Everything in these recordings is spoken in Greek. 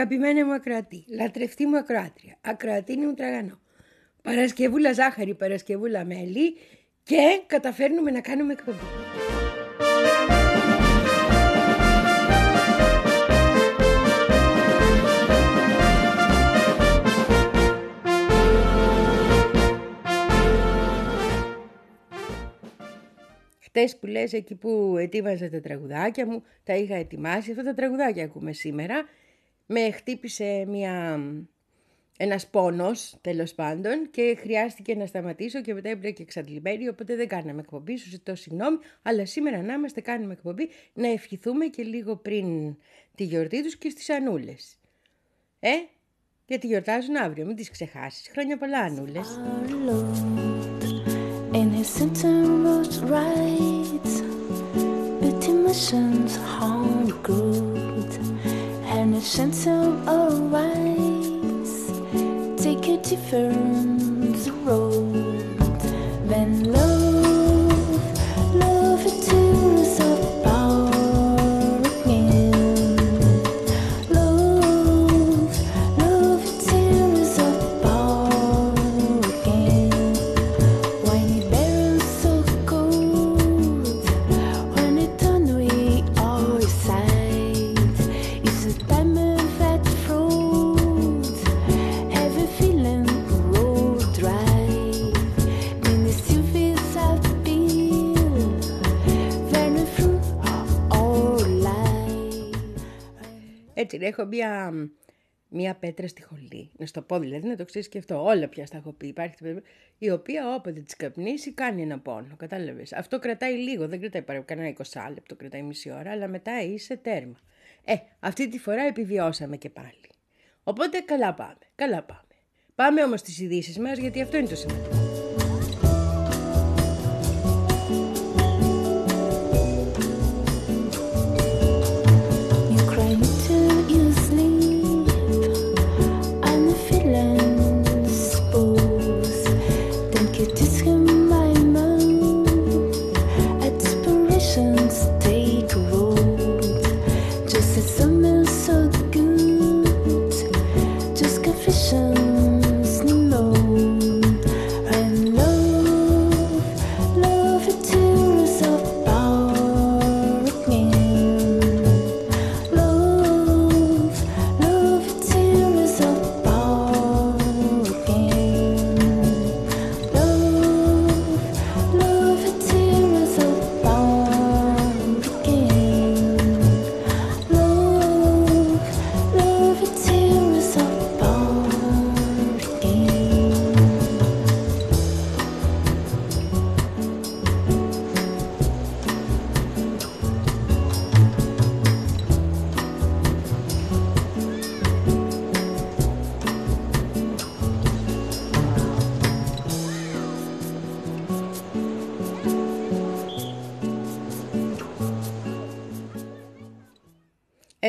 Αγαπημένη μου ακροατή, λατρευτή μου ακροάτρια, ακροατίνη μου τραγανό, Παρασκευούλα ζάχαρη, Παρασκευούλα μέλι και καταφέρνουμε να κάνουμε εκπομπή. Χτες που λες εκεί που ετοίμαζα τα τραγουδάκια μου, τα είχα ετοιμάσει, αυτά τα τραγουδάκια ακούμε σήμερα, με χτύπησε μια, ένας πόνος τέλος πάντων και χρειάστηκε να σταματήσω και μετά έπρεπε και εξαντλημένη, οπότε δεν κάναμε εκπομπή, σου ζητώ συγγνώμη, αλλά σήμερα να είμαστε κάνουμε εκπομπή να ευχηθούμε και λίγο πριν τη γιορτή τους και στις Ανούλες. Ε, γιατί γιορτάζουν αύριο, μην τις ξεχάσεις. Χρόνια πολλά Ανούλες. In his center rose right Between missions home good His center arise. Take a different road έχω μία, μία πέτρα στη χολή. Να στο πω δηλαδή, να το ξέρεις και αυτό. Όλα πια στα έχω πει. Υπάρχει τέτοια πέτρα, η οποία όποτε της καπνίσει κάνει ένα πόνο. Κατάλαβες. Αυτό κρατάει λίγο, δεν κρατάει παρά κανένα 20 λεπτό, κρατάει μισή ώρα, αλλά μετά είσαι τέρμα. Ε, αυτή τη φορά επιβιώσαμε και πάλι. Οπότε καλά πάμε. Καλά πάμε. Πάμε όμως στις ειδήσεις μας, γιατί αυτό είναι το σημαντικό.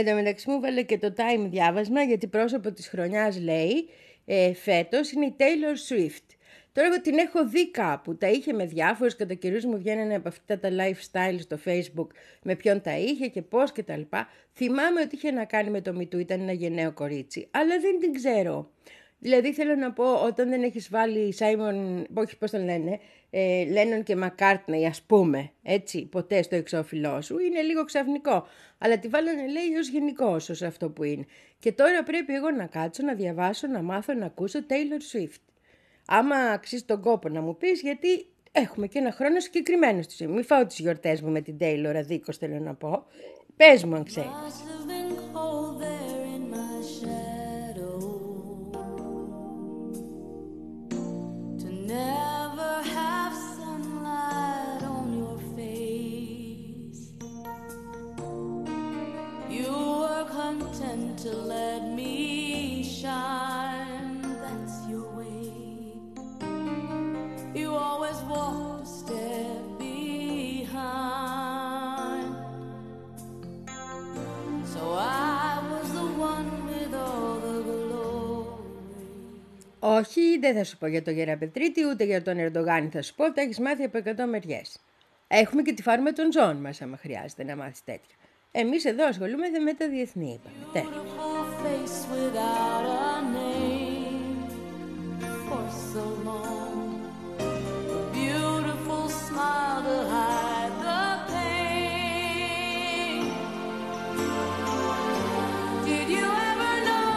Εν τω μεταξύ μου βάλε και το time διάβασμα γιατί πρόσωπο της χρονιάς λέει ε, φέτος είναι η Taylor Swift. Τώρα εγώ την έχω δει κάπου, τα είχε με διάφορους, κατά καιρούς μου βγαίνανε από αυτά τα lifestyle στο facebook με ποιον τα είχε και πώς και τα λοιπά. Θυμάμαι ότι είχε να κάνει με το MeToo, ήταν ένα γενναίο κορίτσι, αλλά δεν την ξέρω. Δηλαδή θέλω να πω όταν δεν έχεις βάλει Simon, όχι πώς τον λένε, ε, Lennon και McCartney ας πούμε, έτσι, ποτέ στο εξώφυλλό σου, είναι λίγο ξαφνικό. Αλλά τη βάλανε λέει ως γενικός ως αυτό που είναι. Και τώρα πρέπει εγώ να κάτσω, να διαβάσω, να μάθω, να ακούσω Taylor Swift. Άμα αξίζει τον κόπο να μου πεις, γιατί έχουμε και ένα χρόνο συγκεκριμένο στη ζωή. Μην φάω τις γιορτές μου με την Taylor αδίκως θέλω να πω. Πες μου αν ξέρεις. Must to let me shine, that's your way. You always walked a step behind. So I was the one with all the glory. Όχι, δεν θα σου πω για τον Γεραπετρίτη, ούτε για τον Ερντογάνη θα σου πω, τα έχεις μάθει από 100 μεριές. Έχουμε και τη φάρμα των ζώων μας, άμα χρειάζεται να μάθεις τέτοια. Εμείς εδώ ασχολούμαστε με τα διεθνή, είπαμε. Τέλος. Beautiful face without a name for so long. A beautiful smile to hide the pain. Did you ever know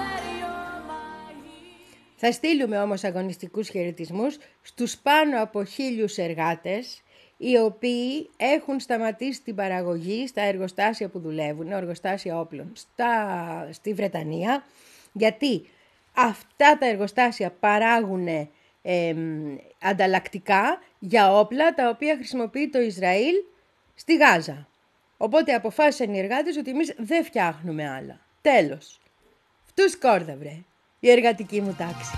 that you're my hero? Θα στείλουμε όμως αγωνιστικούς χαιρετισμούς στους πάνω από χίλιους εργάτες οι οποίοι έχουν σταματήσει την παραγωγή στα εργοστάσια που δουλεύουν, εργοστάσια όπλων, στα, στη Βρετανία, γιατί αυτά τα εργοστάσια παράγουν εμ, ανταλλακτικά για όπλα τα οποία χρησιμοποιεί το Ισραήλ στη Γάζα. Οπότε αποφάσισαν οι εργάτες ότι εμείς δεν φτιάχνουμε άλλα. Τέλος. Φτούς κόρδα βρε, η εργατική μου τάξη.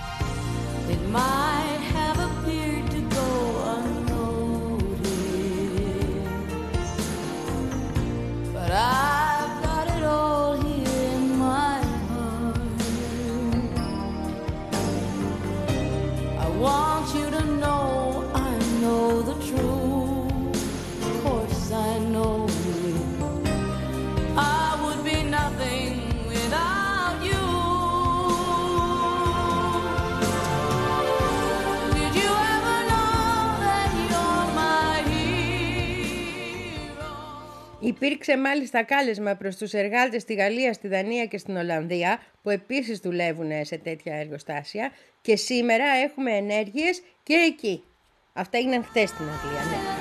I Υπήρξε μάλιστα κάλεσμα προς τους εργάτες στη Γαλλία, στη Δανία και στην Ολλανδία που επίσης δουλεύουν σε τέτοια εργοστάσια και σήμερα έχουμε ενέργειες και εκεί. Αυτά έγιναν χτες στην Αγγλία, ναι.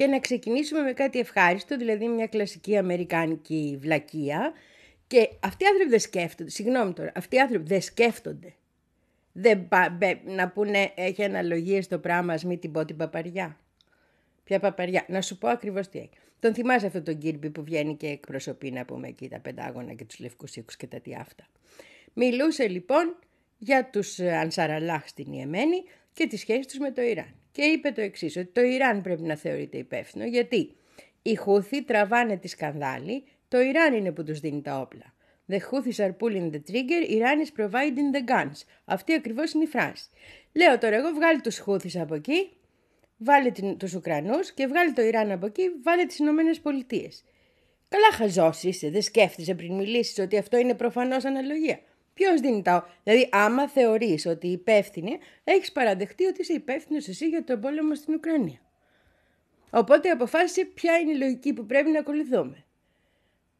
Και να ξεκινήσουμε με κάτι ευχάριστο, δηλαδή μια κλασική αμερικάνικη βλακεία. Και αυτοί οι άνθρωποι δεν σκέφτονται, συγγνώμη τώρα, αυτοί οι άνθρωποι δεν σκέφτονται. Δεν πα- μπε- να πούνε έχει αναλογίες το πράγμα, ας μην την πω την παπαριά. Ποια παπαριά. Να σου πω ακριβώς τι έχει. Τον θυμάσαι αυτόν τον Κίρμπι που βγαίνει και εκπροσωπεί να πούμε εκεί τα πεντάγωνα και τους λευκούς οίκους και τα τι αυτά. Μιλούσε λοιπόν για τους ε, Ανσαραλάχ στην Ιεμένη και τις σχέσεις τους με το Ιράν. Και είπε το εξής, ότι το Ιράν πρέπει να θεωρείται υπεύθυνο γιατί οι Χούθοι τραβάνε τη σκανδάλη, το Ιράν είναι που τους δίνει τα όπλα. The Houthis are pulling the trigger, Iran is providing the guns. Αυτή ακριβώς είναι η φράση. Λέω τώρα εγώ βγάλει τους Χούθης από εκεί, βάλε την, τους Ουκρανούς και βγάλει το Ιράν από εκεί, βάλε τις Ηνωμένες Πολιτείες. Καλά χαζός είσαι, δεν σκέφτεσαι πριν μιλήσεις ότι αυτό είναι προφανώς αναλογία. Ποιος δίνει τα. Δηλαδή, άμα θεωρείς ότι υπεύθυνη, έχεις παραδεχτεί ότι είσαι υπεύθυνος εσύ για τον πόλεμο στην Ουκρανία. Οπότε αποφάσισε ποια είναι η λογική που πρέπει να ακολουθούμε.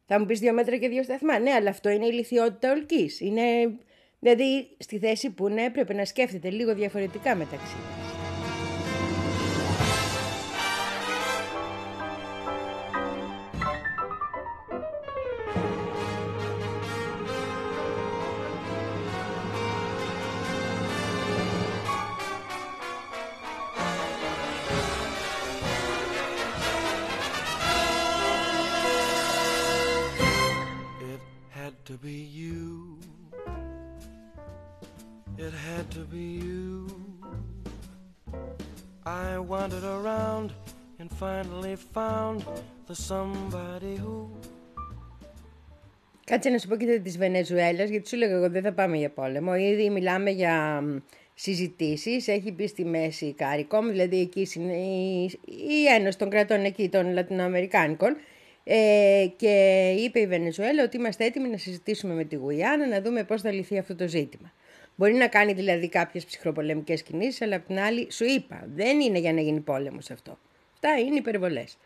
Θα μου πεις δύο μέτρα και δύο σταθμά. Ναι, αλλά αυτό είναι η λυθιότητα ολκής. Είναι. Δηλαδή, στη θέση που ναι, έπρεπε να σκέφτεται λίγο διαφορετικά μεταξύ μας. Κάτσε να σου πω και της Βενεζουέλας, γιατί σου λέγα εγώ δεν θα πάμε για πόλεμο. Ήδη μιλάμε για μ, συζητήσεις. Έχει μπει στη μέση η CARICOM, δηλαδή εκεί είναι η, η Ένωση των κρατών εκεί, των Λατινοαμερικάνικων. Ε, και είπε η Βενεζουέλα ότι είμαστε έτοιμοι να συζητήσουμε με τη Γουιάννα να δούμε πώς θα λυθεί αυτό το ζήτημα. Μπορεί να κάνει δηλαδή κάποιες ψυχροπολεμικές κινήσεις, αλλά απ' την άλλη σου είπα, δεν είναι για να γίνει πόλεμος αυτό. Αυτά είναι υπερβολές.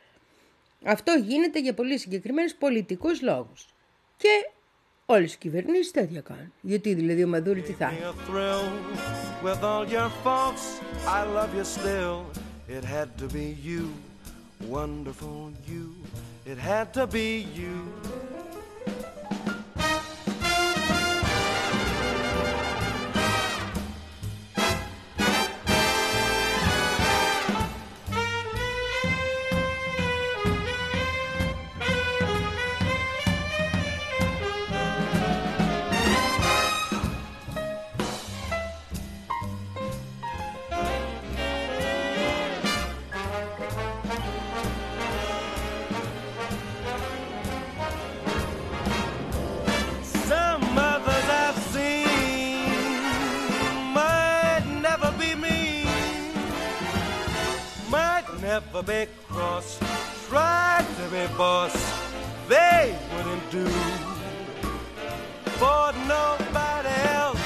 Αυτό γίνεται για πολύ συγκεκριμένους πολιτικούς λόγους. Και όλες οι κυβερνήσεις τέτοια κάνουν. Γιατί δηλαδή ο Μαδούρη τι θα me είναι; Might never be cross, tried to be boss, they wouldn't do. For nobody else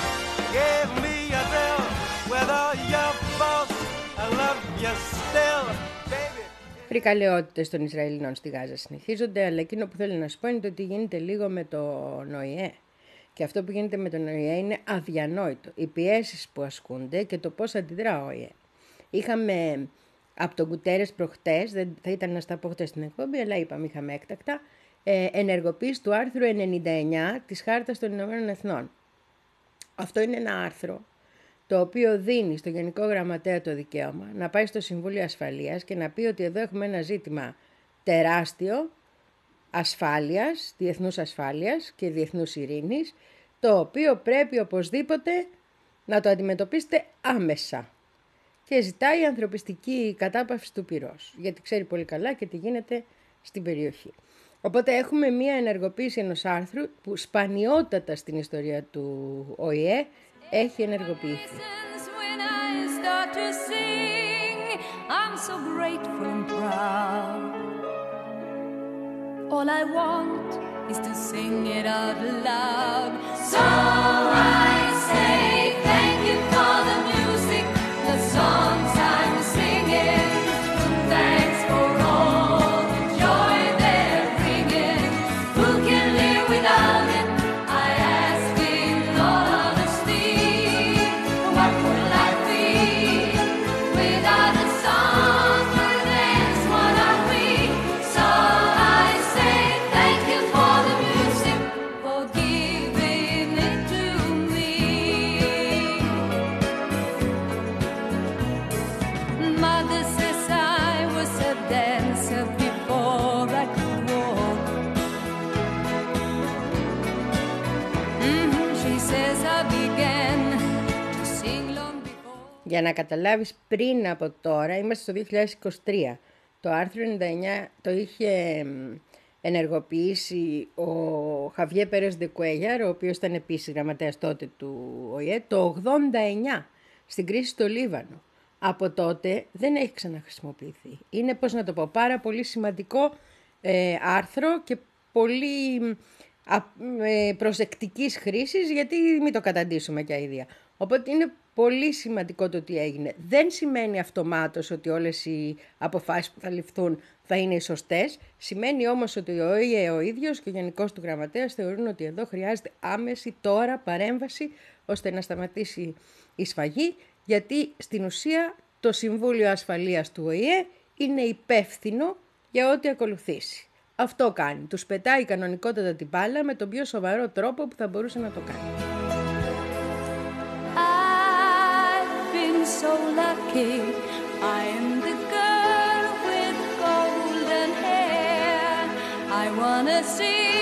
gave me a thrill with all your faults. I love you still, baby. Φρικαλαιότητες των Ισραηλινών στη Γάζα συνεχίζονται, αλλά εκείνο που θέλω να σου πω είναι το ότι γίνεται λίγο με το ΝΟΙΕ. Και αυτό που γίνεται με τον ΟΗΕ είναι αδιανόητο. Οι πιέσεις που ασκούνται και το πώς αντιδρά ο ΟΗΕ. Είχαμε από τον Κουτέρες προχτές, δεν θα ήταν να στα πω χτες στην εκπομπή, αλλά είπαμε είχαμε έκτακτα, ε, ενεργοποίηση του άρθρου 99 της Χάρτας των Ηνωμένων Εθνών. Αυτό είναι ένα άρθρο το οποίο δίνει στο Γενικό Γραμματέα το δικαίωμα να πάει στο Συμβούλιο Ασφαλείας και να πει ότι εδώ έχουμε ένα ζήτημα τεράστιο ασφάλειας, διεθνούς ασφάλειας και διεθνούς ειρήνης, το οποίο πρέπει οπωσδήποτε να το αντιμετωπίσετε άμεσα. Και ζητάει ανθρωπιστική κατάπαυση του πυρός, γιατί ξέρει πολύ καλά και τι γίνεται στην περιοχή. Οπότε έχουμε μία ενεργοποίηση ενός άρθρου που σπανιότατα στην ιστορία του ΟΗΕ έχει ενεργοποιηθεί. Since when I start to sing, I'm so grateful and proud. All I want is to sing it out loud. So I say Για να καταλάβεις πριν από τώρα, είμαστε στο 2023. Το άρθρο 99 το είχε μ, ενεργοποιήσει ο Χαβιέ Πέρες Δεκουέγιαρ, ο οποίος ήταν επίσης γραμματέας τότε του ΟΗΕ, το 89 στην κρίση στο Λίβανο. Από τότε δεν έχει ξαναχρησιμοποιηθεί. Είναι, πώς να το πω, πάρα πολύ σημαντικό ε, άρθρο και πολύ μ, α, ε, προσεκτικής χρήσης, γιατί μην το καταντήσουμε και αηδία. Οπότε είναι πολύ σημαντικό το τι έγινε. Δεν σημαίνει αυτομάτως ότι όλες οι αποφάσεις που θα ληφθούν θα είναι οι σωστές. Σημαίνει όμως ότι ο ΙΕ ο ίδιος και ο Γενικός του Γραμματέας θεωρούν ότι εδώ χρειάζεται άμεση τώρα παρέμβαση ώστε να σταματήσει η σφαγή, γιατί στην ουσία το Συμβούλιο Ασφαλείας του ΟΗΕ είναι υπεύθυνο για ό,τι ακολουθήσει. Αυτό κάνει. Τους πετάει κανονικότατα την μπάλα με τον πιο σοβαρό τρόπο που θα μπορούσε να το κάνει. I am the girl with golden hair. I wanna sing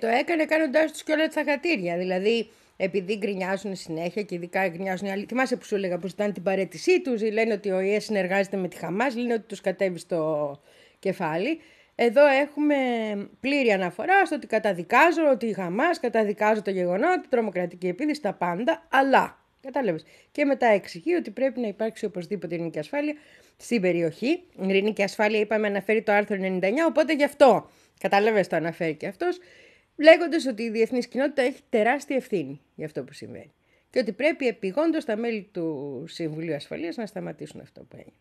το έκανε κάνοντάς τους και όλα τα χατήρια. Δηλαδή, επειδή γκρινιάζουν συνέχεια και ειδικά γκρινιάζουν οι άλλοι. Θυμάσαι που σου έλεγα που ζητάνε την παρέτησή τους, λένε ότι ο ΙΕ συνεργάζεται με τη Χαμάς, λένε ότι τους κατέβει στο κεφάλι. Εδώ έχουμε πλήρη αναφορά στο ότι καταδικάζω ότι η Χαμάς καταδικάζω το γεγονός, την τρομοκρατική επίδυση, τα πάντα, αλλά Κατάλαβες. Και μετά εξηγεί ότι πρέπει να υπάρξει οπωσδήποτε ειρηνική ασφάλεια στην περιοχή. Η ειρηνική ασφάλεια, είπαμε, αναφέρει το άρθρο 99, οπότε γι' αυτό. Κατάλαβες το αναφέρει και αυτός, λέγοντας ότι η διεθνής κοινότητα έχει τεράστια ευθύνη για αυτό που συμβαίνει. Και ότι πρέπει επιγόντως τα μέλη του Συμβουλίου Ασφαλείας να σταματήσουν αυτό που έγινε.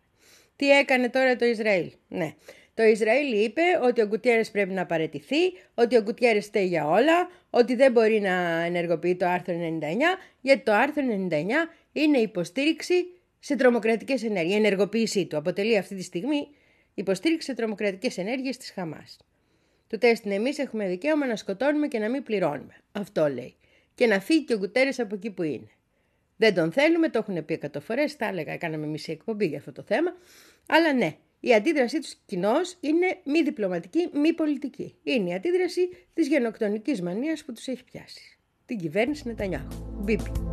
Τι έκανε τώρα το Ισραήλ; Ναι. Το Ισραήλ είπε ότι ο Γκουτιέρες πρέπει να παρετηθεί, ότι ο Γκουτιέρες στέει για όλα, ότι δεν μπορεί να ενεργοποιεί το άρθρο 99, γιατί το άρθρο 99 είναι υποστήριξη σε τρομοκρατικές ενέργειες. Η ενεργοποίησή του αποτελεί αυτή τη στιγμή υποστήριξη σε τρομοκρατικές ενέργειες της Χαμάς. Του τεστ είναι εμείς έχουμε δικαίωμα να σκοτώνουμε και να μην πληρώνουμε. Αυτό λέει. Και να φύγει και ο Γκουτέρες από εκεί που είναι. Δεν τον θέλουμε, το έχουν πει εκατό φορές. Τα έλεγα, κάναμε μισή εκπομπή για αυτό το θέμα. Αλλά ναι, η αντίδρασή τους κοινώς είναι μη διπλωματική, μη πολιτική. Είναι η αντίδραση της γενοκτονικής μανίας που τους έχει πιάσει. Την κυβέρνηση Νετανιάχου. Μπίπι.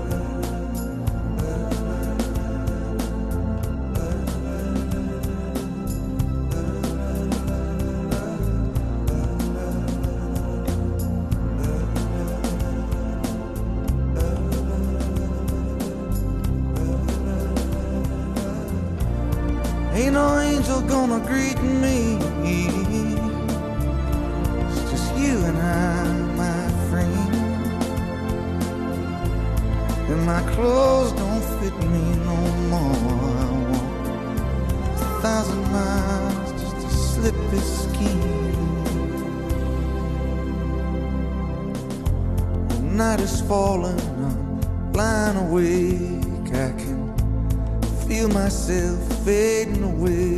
Myself fading away.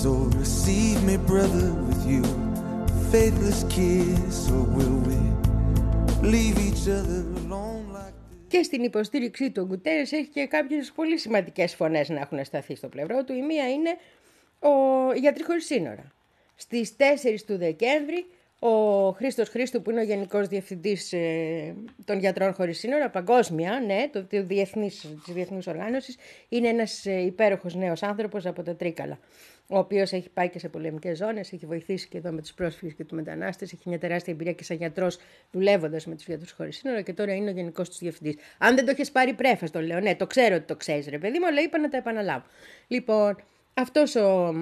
So receive me, brother, with you, faithless kiss, or will we leave each other alone like this? Και στην υποστήριξή του ο Γκουτέρες έχει και κάποιες πολύ σημαντικές φωνές να έχουν σταθεί στο πλευρό του. Η μία είναι ο Γιατροί Χωρίς Σύνορα. Στις 4 του Δεκέμβρη ο Χρήστος Χρήστου που είναι ο Γενικός Διευθυντής ε, των Γιατρών Χωρίς Σύνορα, παγκόσμια, ναι, το, το διεθνής, της Διεθνούς Οργάνωσης, είναι ένας ε, υπέροχος νέος άνθρωπος από τα Τρίκαλα, ο οποίος έχει πάει και σε πολεμικές ζώνες, έχει βοηθήσει και εδώ με τους πρόσφυγες και τους μετανάστες, έχει μια τεράστια εμπειρία και σαν γιατρός δουλεύοντας με τους γιατρούς χωρίς σύνορα και τώρα είναι ο Γενικός τους Διευθυντής. Αν δεν το έχεις πάρει πρέφας, το λέω, ναι, το ξέρω ότι το ξέρεις ρε παιδί μου, αλλά είπα να τα επαναλάβω. Λοιπόν, αυτός ο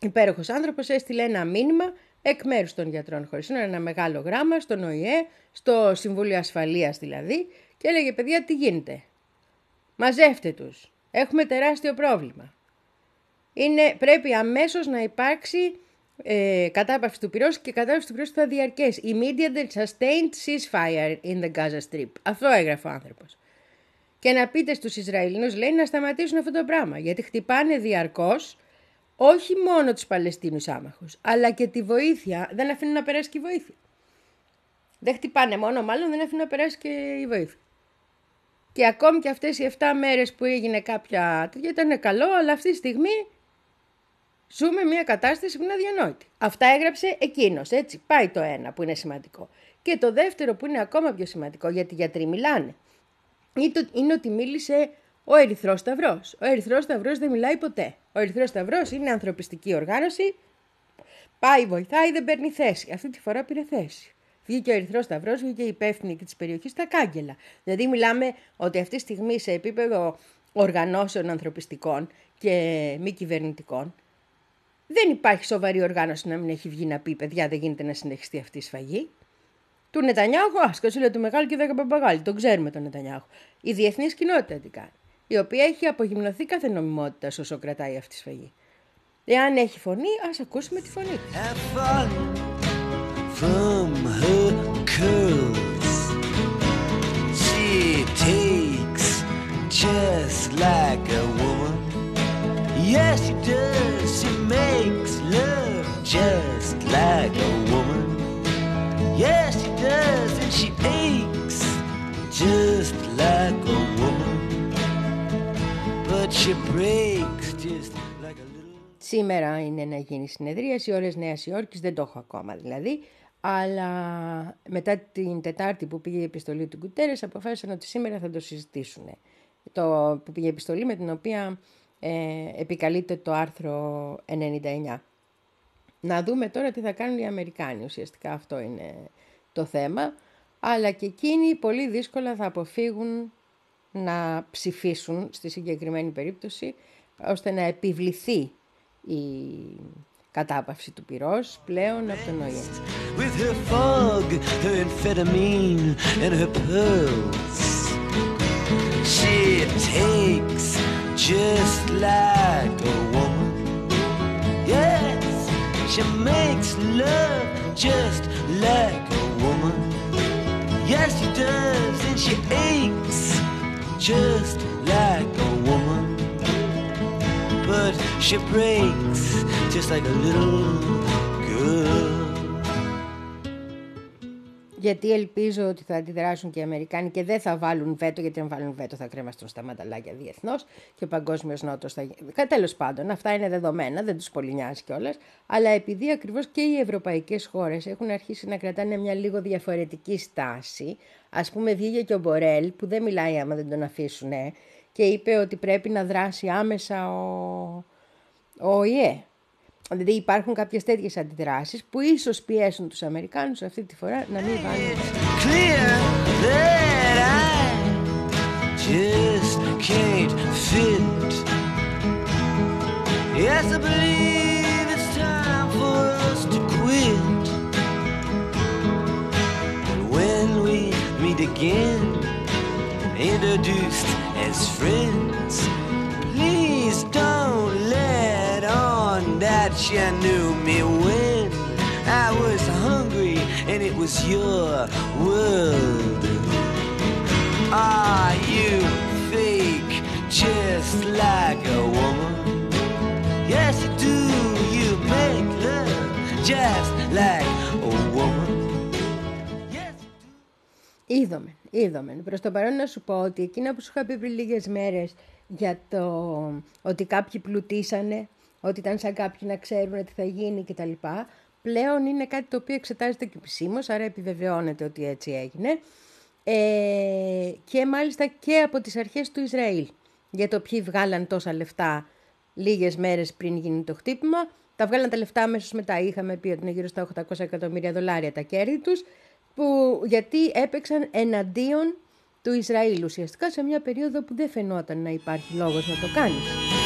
υπέροχος άνθρωπος έστειλε ένα μήνυμα εκ μέρους των γιατρών χωρίς σύνορα, ένα μεγάλο γράμμα στον ΟΗΕ, στο Συμβούλιο Ασφαλείας δηλαδή, και έλεγε παιδιά τι γίνεται; Μαζεύτε τους. Έχουμε τεράστιο πρόβλημα. Είναι, πρέπει αμέσως να υπάρξει ε, κατάπαυση του πυρός και κατάπαυση του πυρός θα διαρκέσει. Immediate and sustained ceasefire in the Gaza Strip. Αυτό έγραφε ο άνθρωπος. Και να πείτε στους Ισραηλινούς, λέει, να σταματήσουν αυτό το πράγμα. Γιατί χτυπάνε διαρκώς όχι μόνο τους Παλαιστίνους άμαχους, αλλά και τη βοήθεια. Δεν αφήνουν να περάσει και η βοήθεια. Δεν χτυπάνε μόνο, μάλλον δεν αφήνουν να περάσει και η βοήθεια. Και ακόμη και αυτές οι 7 μέρες που έγινε κάποια τέτοια ήταν καλό, αλλά αυτή τη στιγμή Ζούμε μια κατάσταση που είναι αδιανόητη. Αυτά έγραψε εκείνος, έτσι. Πάει το ένα που είναι σημαντικό. Και το δεύτερο που είναι ακόμα πιο σημαντικό, γιατί οι γιατροί μιλάνε, είναι το- είναι ότι μίλησε ο Ερυθρός Σταυρός. Ο Ερυθρός Σταυρός δεν μιλάει ποτέ. Ο Ερυθρός Σταυρός είναι ανθρωπιστική οργάνωση. Πάει, βοηθάει, δεν παίρνει θέση. Αυτή τη φορά πήρε θέση. Βγήκε ο Ερυθρός Σταυρός, βγήκε η υπεύθυνη και της περιοχής τα κάγκελα. Δηλαδή, μιλάμε ότι αυτή τη στιγμή σε επίπεδο οργανώσεων ανθρωπιστικών και μη κυβερνητικών δεν υπάρχει σοβαρή οργάνωση να μην έχει βγει να πει: Παιδιά, δεν γίνεται να συνεχιστεί αυτή η σφαγή. Του Νετανιάχου, άσκο, του μεγάλου και δέκα παπαγάλη. Τον ξέρουμε τον Νετανιάχου. Η διεθνής κοινότητα τι κάνει. Η οποία έχει απογυμνωθεί κάθε νομιμότητα όσο κρατάει αυτή η σφαγή. Εάν έχει φωνή, α ακούσουμε τη φωνή του. have fallen from her curls. She takes just like a woman. Yes, she does. She makes love just like a woman. Yes, she does, and she aches just like a woman. Σήμερα είναι να γίνει συνεδρίαση, ώρες Νέας Υόρκης, δεν το έχω ακόμα δηλαδή. Αλλά μετά την Τετάρτη που πήγε η επιστολή του Γκουτέρες αποφάσισαν ότι σήμερα θα το συζητήσουν. Το που πήγε η επιστολή με την οποία ε, επικαλείται το άρθρο 99. Να δούμε τώρα τι θα κάνουν οι Αμερικάνοι. Ουσιαστικά αυτό είναι το θέμα. Αλλά και εκείνοι πολύ δύσκολα θα αποφύγουν να ψηφίσουν στη συγκεκριμένη περίπτωση ώστε να επιβληθεί η κατάπαυση του πυρός πλέον από τον ΟΗΕ. with her fog, her amphetamine, and her pearls. She takes just like a woman. Yes, she makes love just like a woman. Yes, she does, and she aches just like a woman. But she breaks just like a little Γιατί ελπίζω ότι θα αντιδράσουν και οι Αμερικάνοι και δεν θα βάλουν βέτο, γιατί αν βάλουν βέτο θα κρέμαστούν στα μανταλάκια διεθνώς και ο Παγκόσμιος Νότος θα. Τέλος πάντων, αυτά είναι δεδομένα, δεν τους πολύ νοιάζει κιόλας. Αλλά επειδή ακριβώς και οι ευρωπαϊκές χώρες έχουν αρχίσει να κρατάνε μια λίγο διαφορετική στάση, ας πούμε, βγήκε και ο Μπορέλ, που δεν μιλάει άμα δεν τον αφήσουν, και είπε ότι πρέπει να δράσει άμεσα ο, ο ΟΗΕ. Δηλαδή υπάρχουν κάποιες τέτοιες αντιδράσεις που ίσως πιέσουν τους Αμερικάνους αυτή τη φορά να μην βάλουν clear that I just can't fit. Yes, I believe it's time for us to quit. And when we meet again, introduced as friends, on that you knew me when I was hungry and it was your world. Are you fake just like a woman? Yes, you do. You make love just like a woman. Yes, you do. Είδομεν, είδομεν. Προς το παρόν να σου πω ότι εκείνα που σου είχα πει πριν λίγες μέρες για το ότι κάποιοι πλουτίσανε, ότι ήταν σαν κάποιοι να ξέρουν τι θα γίνει κτλ. Πλέον είναι κάτι το οποίο εξετάζεται και επισήμως, άρα επιβεβαιώνεται ότι έτσι έγινε. Ε, και μάλιστα και από τις αρχές του Ισραήλ. Για το ποιοι βγάλαν τόσα λεφτά λίγες μέρες πριν γίνει το χτύπημα. Τα βγάλαν τα λεφτά αμέσως μετά. Είχαμε πει ότι είναι γύρω στα 800 εκατομμύρια δολάρια τα κέρδη τους, που, γιατί έπαιξαν εναντίον του Ισραήλ ουσιαστικά σε μια περίοδο που δεν φαινόταν να υπάρχει λόγος να το κάνεις.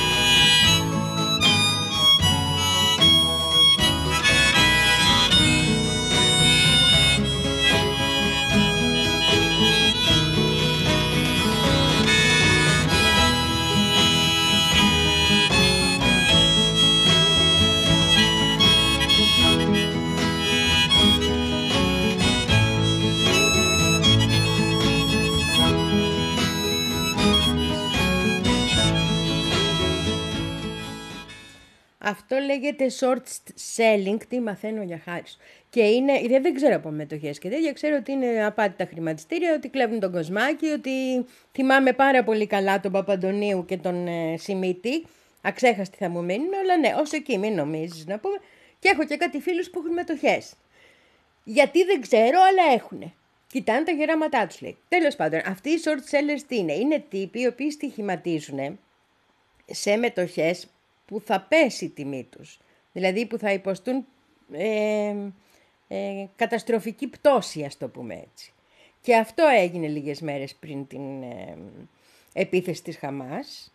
Αυτό λέγεται short selling, τι μαθαίνω για χάρη σου. Και είναι, γιατί δεν ξέρω από μετοχές και τέτοια, ξέρω ότι είναι απάτη τα χρηματιστήρια, ότι κλέβουν τον κοσμάκι, ότι θυμάμαι πάρα πολύ καλά τον Παπαντονίου και τον ε, Σιμίτη, Αξέχαστοι θα μου μείνουν, αλλά ναι, όσο εκεί μην νομίζεις να πούμε. Και έχω και κάτι φίλους που έχουν μετοχές. Γιατί δεν ξέρω, αλλά έχουν. Κοιτάνε τα γεράματά τους, λέει. Τέλος πάντων, αυτοί οι short sellers τι είναι; Είναι τύποι οι οποίοι στοιχηματίζουν σε μετοχές που θα πέσει η τιμή τους. Δηλαδή που θα υποστούν ε, ε, καταστροφική πτώση, ας το πούμε έτσι. Και αυτό έγινε λίγες μέρες πριν την ε, επίθεση της Χαμάς.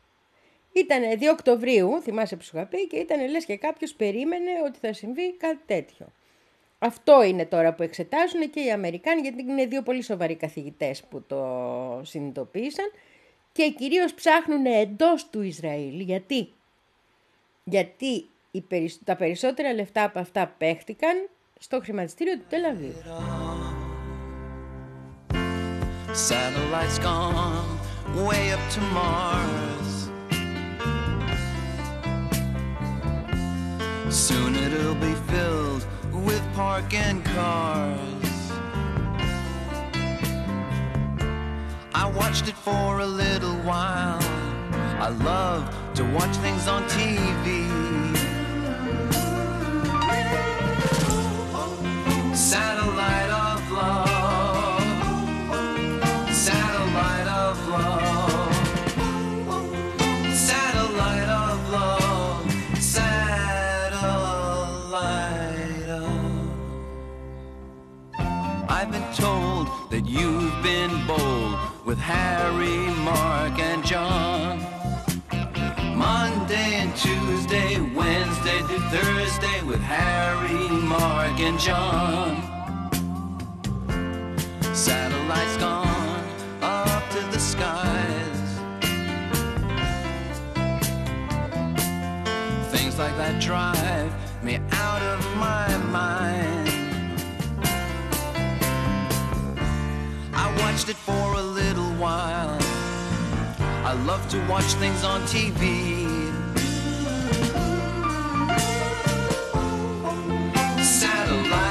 Ήταν 2 Οκτωβρίου, θυμάσαι που σου είχα πει, και ήταν λες και κάποιος περίμενε ότι θα συμβεί κάτι τέτοιο. Αυτό είναι τώρα που εξετάζουν και οι Αμερικάνοι, γιατί είναι δύο πολύ σοβαροί καθηγητές που το συνειδητοποίησαν και κυρίως ψάχνουν εντός του Ισραήλ. Γιατί, γιατί οι περισ- τα περισσότερα λεφτά από αυτά παίχτηκαν στο χρηματιστήριο του Τελαβίου. Satellites gone way up to Mars. Soon it'll be filled with parking cars. I watched it for a little while. I love to watch things on TV. Satellite of love. Satellite of love. Satellite of love. Satellite of. I've been told that you've been bold with Harry, Mark, and John. Monday and Tuesday, Wednesday to Thursday with Harry, Mark, and John. Satellites gone up to the skies. Things like that drive me out of my mind. I watched it for a little while. I love to watch things on TV. the light.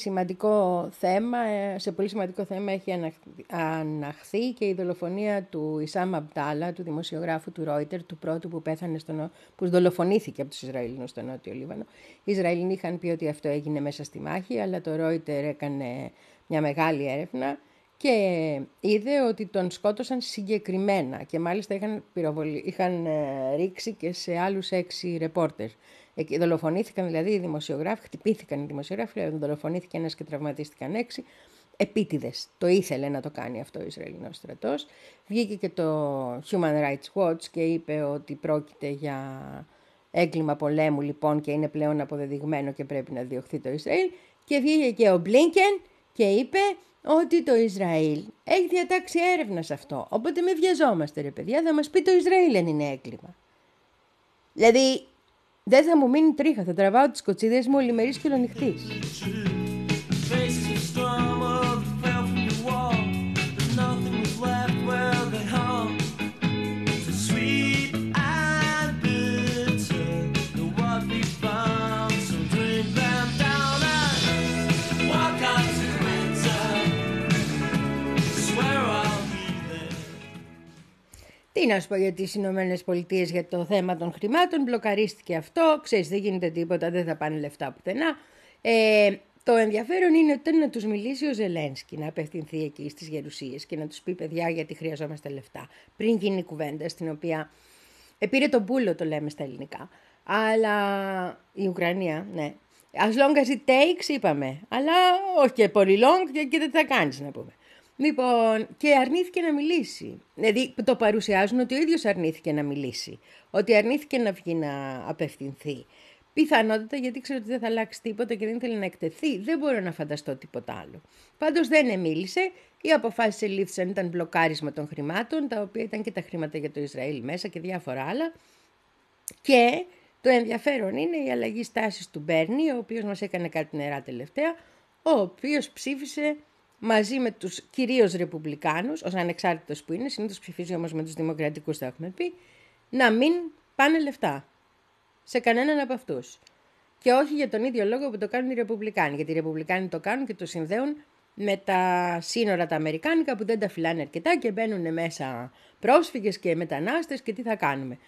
Σημαντικό θέμα, ε, σε πολύ σημαντικό θέμα έχει αναχ- αναχθεί και η δολοφονία του Ισάμ Αμπτάλα, του δημοσιογράφου του Ρόιτερ, του πρώτου που πέθανε στο, νο- που δολοφονήθηκε από τους Ισραηλινούς στο Νότιο Λίβανο. Οι Ισραηλινοί είχαν πει ότι αυτό έγινε μέσα στη μάχη, αλλά το Ρόιτερ έκανε μια μεγάλη έρευνα και είδε ότι τον σκότωσαν συγκεκριμένα και μάλιστα είχαν, πυροβολη... είχαν ε, ρίξει και σε άλλους έξι ρεπόρτερ. Εκεί δολοφονήθηκαν δηλαδή οι δημοσιογράφοι, χτυπήθηκαν οι δημοσιογράφοι, δηλαδή δολοφονήθηκε ένας και τραυματίστηκαν έξι. Επίτηδες. Το ήθελε να το κάνει αυτό ο Ισραηλινός στρατός. Βγήκε και το Human Rights Watch και είπε ότι πρόκειται για έγκλημα πολέμου λοιπόν και είναι πλέον αποδεδειγμένο και πρέπει να διωχθεί το Ισραήλ. Και βγήκε και ο Μπλίνκεν και είπε ότι το Ισραήλ έχει διατάξει έρευνα σε αυτό. Οπότε μην βιαζόμαστε ρε παιδιά, θα μας πει το Ισραήλ αν είναι έγκλημα. Δηλαδή, δεν θα μου μείνει τρίχα, θα τραβάω τις κοτσίδες μου ολημερής και ολονυχτής. Τι να σου πω για τις Ηνωμένες Πολιτείες για το θέμα των χρημάτων, μπλοκαρίστηκε αυτό, ξέρεις δεν γίνεται τίποτα, δεν θα πάνε λεφτά πουθενά. Ε, Το ενδιαφέρον είναι ότι να τους μιλήσει ο Ζελένσκι, να απευθυνθεί εκεί στις γερουσίες και να τους πει παιδιά γιατί χρειαζόμαστε λεφτά. Πριν γίνει η κουβέντα στην οποία επήρε τον πούλο το λέμε στα ελληνικά. Αλλά η Ουκρανία, ναι. As long as it takes είπαμε. Αλλά όχι και πολύ long και, και δεν θα κάνεις να πούμε. Λοιπόν, και αρνήθηκε να μιλήσει. Δηλαδή το παρουσιάζουν ότι ο ίδιος αρνήθηκε να μιλήσει. Ότι αρνήθηκε να βγει να απευθυνθεί. Πιθανότητα γιατί ξέρω ότι δεν θα αλλάξει τίποτα και δεν ήθελε να εκτεθεί. Δεν μπορώ να φανταστώ τίποτα άλλο. Πάντως δεν μίλησε. Οι αποφάσεις ελήφθησαν ήταν μπλοκάρισμα των χρημάτων, τα οποία ήταν και τα χρήματα για το Ισραήλ μέσα και διάφορα άλλα. Και το ενδιαφέρον είναι η αλλαγή στάσης του Μπέρνι, ο οποίος μας έκανε κάτι νερά τελευταία, ο οποίος ψήφισε μαζί με τους κυρίως ρεπουμπλικάνους, ως ανεξάρτητος που είναι, συνήθως ψηφίζει όμως με τους δημοκρατικούς θα έχουμε πει, να μην πάνε λεφτά σε κανέναν από αυτούς. Και όχι για τον ίδιο λόγο που το κάνουν οι Ρεπουμπλικάνοι. Γιατί οι Ρεπουμπλικάνοι το κάνουν και το συνδέουν με τα σύνορα τα Αμερικάνικα που δεν τα φυλάνε αρκετά και μπαίνουν μέσα πρόσφυγες και μετανάστες και τι θα κάνουμε.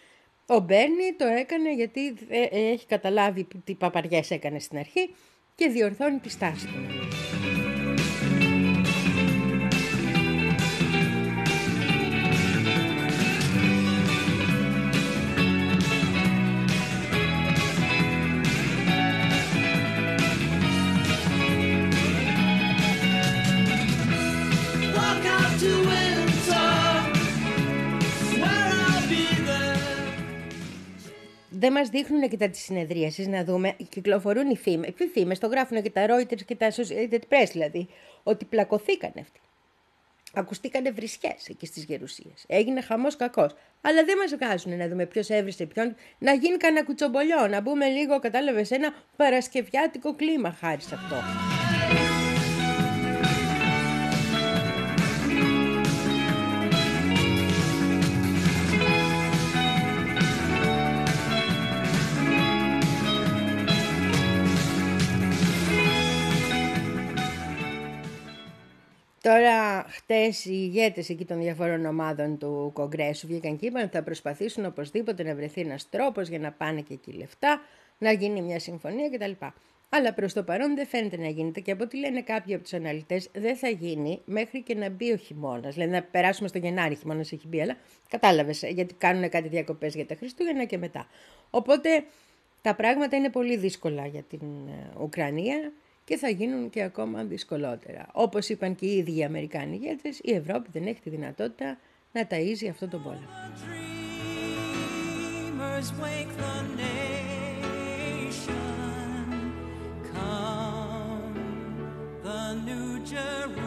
Ο Μπέρνι το έκανε γιατί ε, ε, έχει καταλάβει τι παπαριές έκανε στην αρχή και διορθώνει τη στάση του. Δεν μας δείχνουν και τα της συνεδρίασης να δούμε, κυκλοφορούν οι φήμες, οι φήμες, το γράφουν και τα Reuters και τα Associated Press δηλαδή, ότι πλακωθήκαν αυτοί. Ακουστήκανε βρισιές εκεί στις γερουσίες. Έγινε χαμός κακός. Αλλά δεν μας βγάζουν να δούμε ποιος έβρισε ποιον. Να γίνει κανένα κουτσομπολιό, να μπούμε λίγο, κατάλαβες, ένα παρασκευιάτικο κλίμα χάρη σε αυτό. Τώρα, χτες οι ηγέτες εκεί των διαφορών ομάδων του Κογκρέσου βγήκαν και είπαν ότι θα προσπαθήσουν οπωσδήποτε να βρεθεί ένας τρόπος για να πάνε και εκεί λεφτά, να γίνει μια συμφωνία κτλ. Αλλά προς το παρόν δεν φαίνεται να γίνεται και από ό,τι λένε κάποιοι από τους αναλυτές δεν θα γίνει μέχρι και να μπει ο χειμώνας. Δηλαδή να περάσουμε στο Γενάρη, χειμώνας έχει μπει, αλλά κατάλαβες, γιατί κάνουν κάτι διακοπές για τα Χριστούγεννα και μετά. Οπότε τα πράγματα είναι πολύ δύσκολα για την ε, Ουκρανία και θα γίνουν και ακόμα δυσκολότερα. Όπως είπαν και οι ίδιοι οι Αμερικάνοι ηγέτες, η Ευρώπη δεν έχει τη δυνατότητα να ταΐζει αυτό τον πόλεμο. Dreamers wake the nation. Come, the new Jerusalem.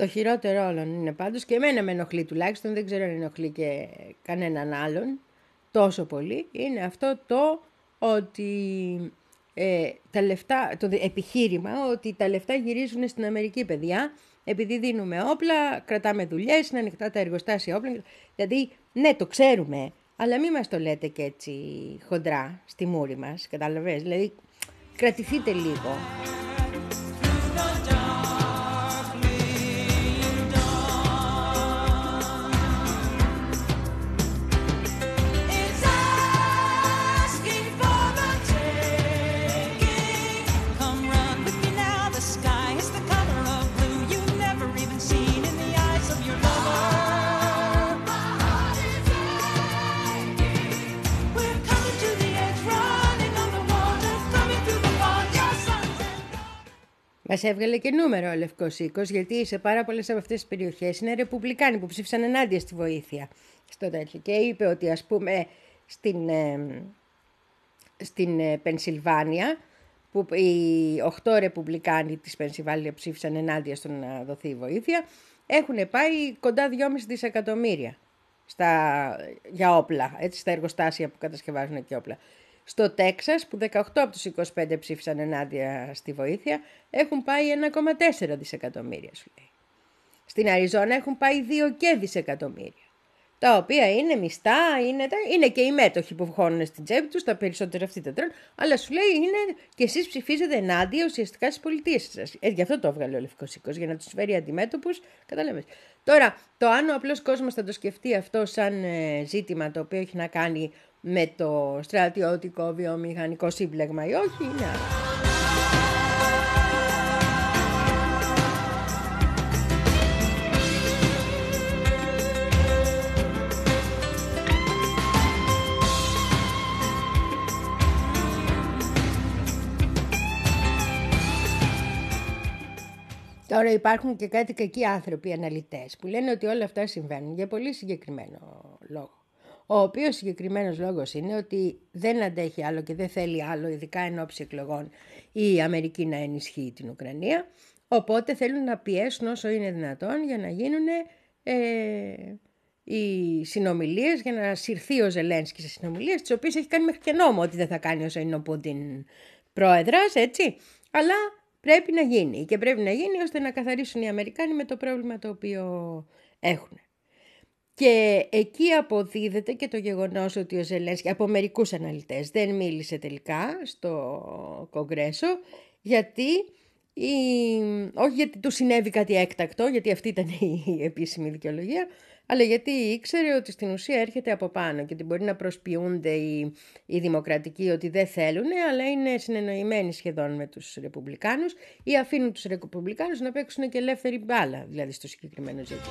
Το χειρότερο όλων είναι πάντως και εμένα με ενοχλεί τουλάχιστον, δεν ξέρω αν ενοχλεί και κανέναν άλλον τόσο πολύ, είναι αυτό το ότι ε, τα λεφτά, το δι- επιχείρημα ότι τα λεφτά γυρίζουν στην Αμερική παιδιά επειδή δίνουμε όπλα, κρατάμε δουλειές, είναι ανοιχτά τα εργοστάσια όπλα. Δηλαδή, ναι, το ξέρουμε, αλλά μην μας το λέτε και έτσι χοντρά στη μούρη μας, καταλαβες. Δηλαδή, κρατηθείτε λίγο. Μας έβγαλε και νούμερο ο Λευκός Οίκος, γιατί σε πάρα πολλές από αυτές τις περιοχές είναι ρεπουμπλικάνοι που ψήφισαν ενάντια στη βοήθεια. Στο τέτοιο. Και είπε ότι, ας πούμε, στην, ε, στην ε, Πενσιλβάνια, που οι 8 ρεπουμπλικάνοι της Πενσιλβάνια ψήφισαν ενάντια στο να δοθεί η βοήθεια, έχουν πάει κοντά 2,5 δισεκατομμύρια στα, για όπλα, έτσι, στα εργοστάσια που κατασκευάζουν και όπλα. Στο Τέξας, που 18 από τους 25 ψήφισαν ενάντια στη βοήθεια, έχουν πάει 1,4 δισεκατομμύρια, σου λέει. Στην Αριζόνα έχουν πάει 2 και δισεκατομμύρια. Τα οποία είναι μισθά, είναι, τα- είναι και οι μέτοχοι που βγαίνουν στην τσέπη τους, τα περισσότερα αυτοί τα τρώνε. Αλλά σου λέει είναι και εσείς ψηφίζετε ενάντια ουσιαστικά στις πολιτείες σας. Ε, γι' αυτό το έβγαλε ο Λευκός Οίκος, για να τους φέρει αντιμέτωπους. Κατάλαβε. Τώρα, το αν ο απλός κόσμος θα το σκεφτεί αυτό σαν ε, ζήτημα το οποίο έχει να κάνει με το στρατιωτικό βιομηχανικό σύμπλεγμα ή όχι, είναι άλλο. Τώρα υπάρχουν και κάτι κακοί άνθρωποι αναλυτές που λένε ότι όλα αυτά συμβαίνουν για πολύ συγκεκριμένο λόγο. Ο οποίος συγκεκριμένος λόγος είναι ότι δεν αντέχει άλλο και δεν θέλει άλλο, ειδικά εν ώψη εκλογών, η Αμερική να ενισχύει την Ουκρανία. Οπότε θέλουν να πιέσουν όσο είναι δυνατόν για να γίνουν ε, οι συνομιλίες, για να συρθεί ο Ζελένσκι σε συνομιλίες, τις οποίες έχει κάνει μέχρι και νόμο ότι δεν θα κάνει όσο είναι ο Πούτιν πρόεδρας, έτσι. Αλλά πρέπει να γίνει και πρέπει να γίνει ώστε να καθαρίσουν οι Αμερικάνοι με το πρόβλημα το οποίο έχουν. Και εκεί αποδίδεται και το γεγονός ότι ο Ζελένσκι από μερικούς αναλυτές δεν μίλησε τελικά στο Κογκρέσο γιατί η... όχι γιατί του συνέβη κάτι έκτακτο, γιατί αυτή ήταν η επίσημη δικαιολογία, αλλά γιατί ήξερε ότι στην ουσία έρχεται από πάνω και ότι μπορεί να προσποιούνται οι, οι δημοκρατικοί ότι δεν θέλουν, αλλά είναι συνεννοημένοι σχεδόν με τους ρεπουμπλικάνους ή αφήνουν τους ρεπουμπλικάνους να παίξουν και ελεύθερη μπάλα, δηλαδή στο συγκεκριμένο ζήτημα.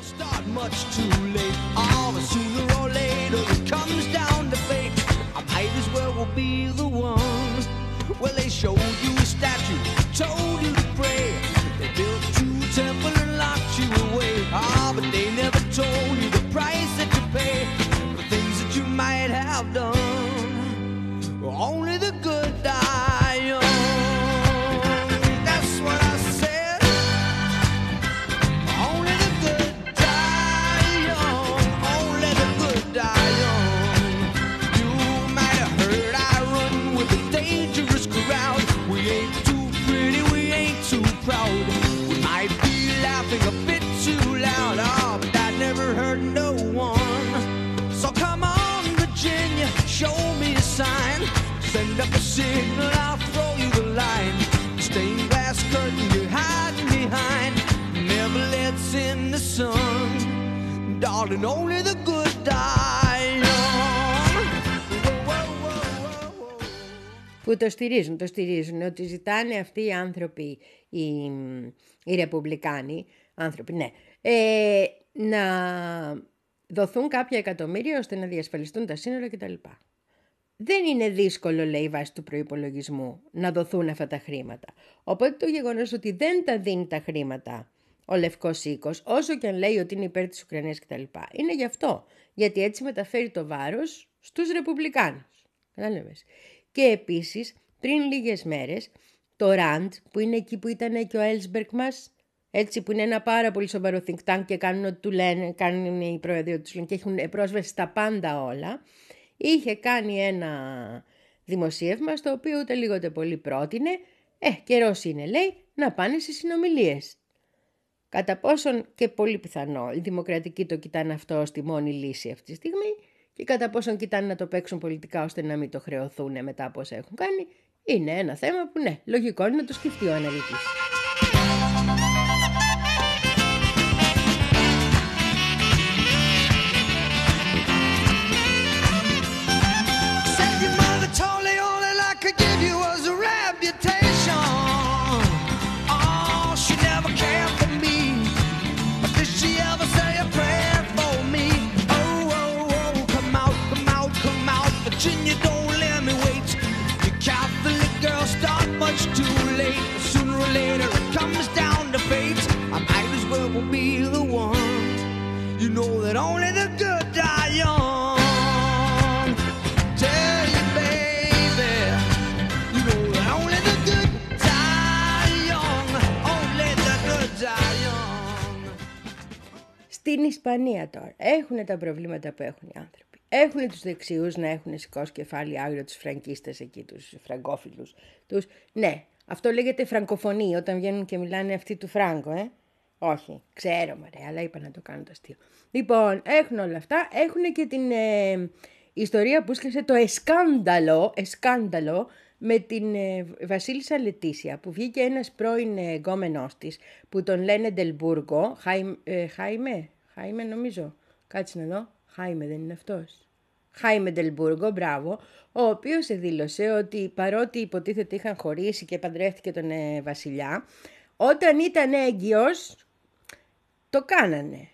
Darling, only the good die young. Whoa, whoa, whoa, whoa, whoa. που το στηρίζουν, το στηρίζουν ότι ζητάνε αυτοί οι άνθρωποι, οι, οι ρεπουμπλικάνοι, άνθρωποι, ναι, ε, να δοθούν κάποια εκατομμύρια ώστε να διασφαλιστούν τα σύνορα κτλ. Δεν είναι δύσκολο, λέει, βάσει του προϋπολογισμού να δοθούν αυτά τα χρήματα. Οπότε το γεγονός ότι δεν τα δίνει τα χρήματα ο Λευκός Οίκος, όσο και αν λέει ότι είναι υπέρ της Ουκρανίας κτλ. Είναι γι' αυτό. Γιατί έτσι μεταφέρει το βάρος στους Ρεπουμπλικάνους. Κατάλαβες. Και επίσης, πριν λίγες μέρες, το Ραντ, που είναι εκεί που ήταν και ο Έλσμπερκ μας, έτσι που είναι ένα πάρα πολύ σοβαρό think tank και κάνουν ό,τι του λένε, κάνουν οι πρόεδροι ό,τι τους λένε και έχουν πρόσβαση στα πάντα όλα, είχε κάνει ένα δημοσίευμα στο οποίο ούτε λίγο ούτε πολύ πρότεινε, ε, καιρός είναι λέει, να πάνε στις συνομιλίες. Κατά πόσον και πολύ πιθανό οι δημοκρατικοί το κοιτάνε αυτό ως τη μόνη λύση αυτή τη στιγμή και κατά πόσον κοιτάνε να το παίξουν πολιτικά ώστε να μην το χρεωθούν μετά από όσα έχουν κάνει, είναι ένα θέμα που ναι, λογικό είναι να το σκεφτεί ο αναλυτής. Ισπανία τώρα έχουν τα προβλήματα που έχουν οι άνθρωποι. Έχουν τους δεξιούς να έχουν σηκώσει κεφάλι άγριο τους φραγκίστες εκεί, τους φραγκόφιλους. Τους... Ναι, αυτό λέγεται φραγκοφωνή όταν βγαίνουν και μιλάνε αυτοί του Φράγκο, ε. Όχι, ξέρω μωρέ, αλλά είπα να το κάνω το αστείο. Λοιπόν, έχουν όλα αυτά, έχουν και την ε, ιστορία που σκέφτεται το εσκάνδαλο, εσκάνδαλο με την ε, Βασίλισσα Λετήσια που βγήκε ένας πρώην ε, γκόμενός της που τον λένε Ντελμπούργο, Χάι, ε, Χάιμε, Χάιμε νομίζω, κάτσε να δω, Χάιμε δεν είναι αυτός. Χάιμε Ντελμπούργο, μπράβο, ο οποίος δήλωσε ότι παρότι υποτίθεται είχαν χωρίσει και παντρεύτηκε τον ε, βασιλιά, όταν ήταν έγκυος το κάνανε.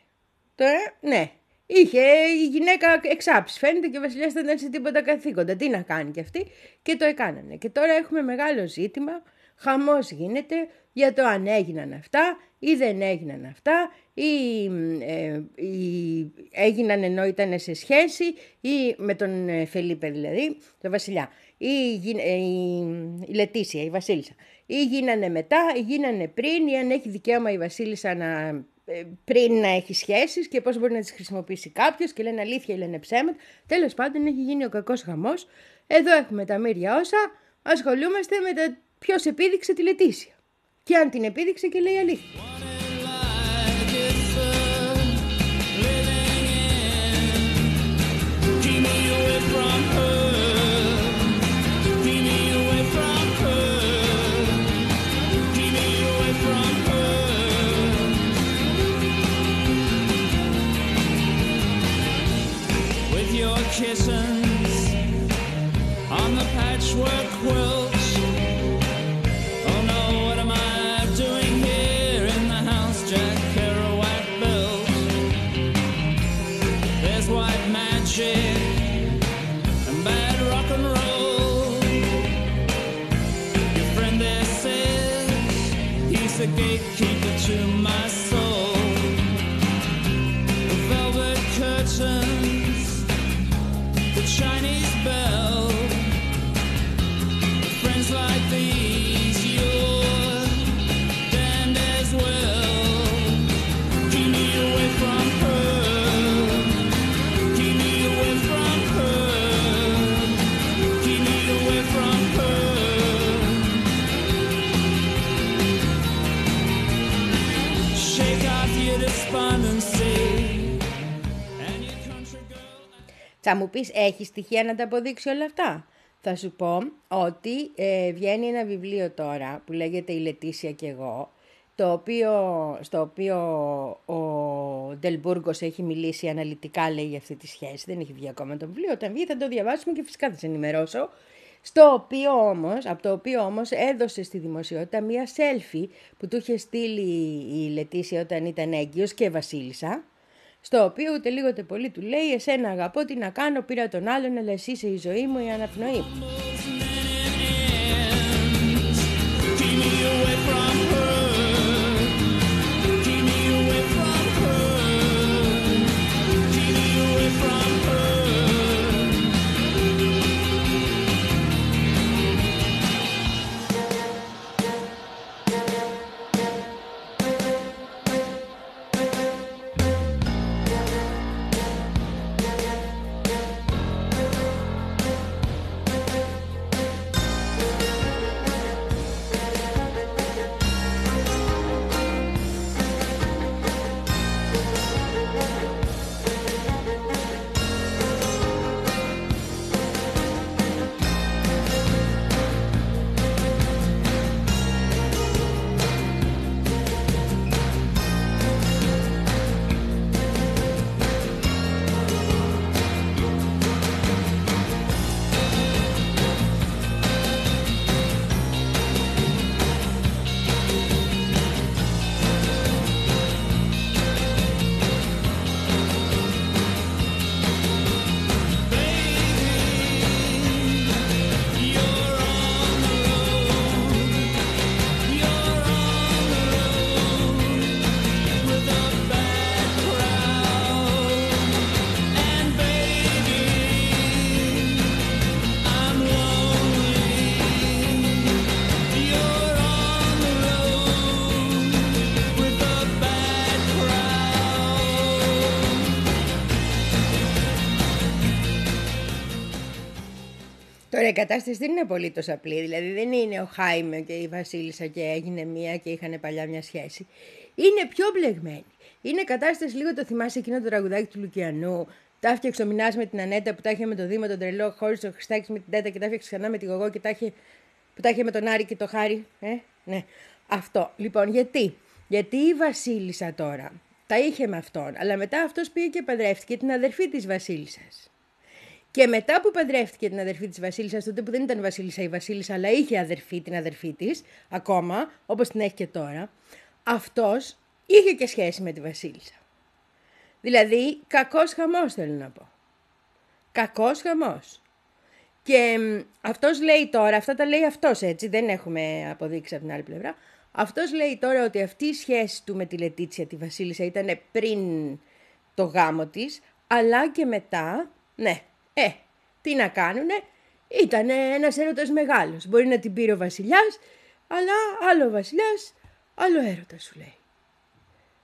Το, ε, ναι. Είχε η γυναίκα εξάψει. Φαίνεται και ο βασιλιάς δεν ήταν σε τίποτα καθήκοντα. Τι να κάνει κι αυτή; Και το έκανανε. Και τώρα έχουμε μεγάλο ζήτημα. Χαμός γίνεται για το αν έγιναν αυτά ή δεν έγιναν αυτά ή, ε, ή έγιναν ενώ ήταν σε σχέση ή με τον ε, Φελίπε δηλαδή, τον βασιλιά ή γι- ε, η, η Λετήσια, η Βασίλισσα ή γίνανε μετά ή γίνανε πριν ή αν έχει δικαίωμα η Βασίλισσα να ε, πριν να έχει σχέσεις και πώς μπορεί να τις χρησιμοποιήσει κάποιος και λένε αλήθεια ή λένε ψέματα. Τέλος πάντων έχει γίνει ο κακός χαμός. Εδώ έχουμε τα μύρια όσα ασχολούμαστε με τα ποιος επίδειξε τη Λετήσια και αν την επίδειξε και λέει αλήθεια. Kissings on the patchwork quilt. Russian Θα μου πεις, έχει στοιχεία να τα αποδείξει όλα αυτά; Θα σου πω ότι ε, βγαίνει ένα βιβλίο τώρα που λέγεται «Η Λετήσια και εγώ», το οποίο, στο οποίο ο Ντελμπούργος έχει μιλήσει αναλυτικά, λέει, για αυτή τη σχέση. Δεν έχει βγει ακόμα το βιβλίο. Όταν βγει θα το διαβάσουμε και φυσικά θα σε ενημερώσω. Στο οποίο όμως, από το οποίο όμως έδωσε στη δημοσιότητα μία selfie που του είχε στείλει η Λετήσια όταν ήταν έγκυος και βασίλισσα, στο οποίο ούτε λίγο ούτε πολύ του λέει «Εσένα αγαπώ, τι να κάνω, πήρα τον άλλον, αλλά εσύ είσαι η ζωή μου, η αναπνοή Τώρα η κατάσταση δεν είναι απολύτως απλή. Δηλαδή δεν είναι ο Χάιμε και η Βασίλισσα και έγινε μία και είχαν παλιά μια σχέση. Είναι πιο μπλεγμένη. Είναι κατάσταση λίγο το θυμάσαι εκείνο το τραγουδάκι του Λουκιανού; Τα έφτιαξε ο Μινάς με την Ανέτα που τα είχε με το Δήμο τον τρελό, χώρισε ο Χριστάκης με την Τέτα και τα έφτιαξε ξανά με τη Γογό και τα είχε, που τα είχε με τον Άρη και το Χάρη. Ε, ναι. Αυτό. Λοιπόν, γιατί; Γιατί η Βασίλισσα τώρα τα είχε με αυτόν, αλλά μετά αυτός πήγε και παντρεύτηκε την αδερφή της Βασίλισσας. Και μετά που παντρεύτηκε την αδερφή της Βασίλισσας, τότε που δεν ήταν Βασίλισσα η Βασίλισσα, αλλά είχε αδερφή την αδερφή της, ακόμα, όπως την έχει και τώρα, αυτός είχε και σχέση με τη Βασίλισσα. Δηλαδή, κακός χαμός θέλω να πω. Κακός χαμός. Και μ, αυτός λέει τώρα, αυτά τα λέει αυτός έτσι, δεν έχουμε αποδείξει από την άλλη πλευρά. Αυτός λέει τώρα ότι αυτή η σχέση του με τη Λετίτσια, τη Βασίλισσα, ήταν πριν το γάμο της, αλλά και μετά, ναι, ε, τι να κάνουνε, ήταν ένας έρωτας μεγάλος. Μπορεί να την πήρε ο βασιλιάς, αλλά άλλο ο βασιλιάς, άλλο έρωτας σου λέει.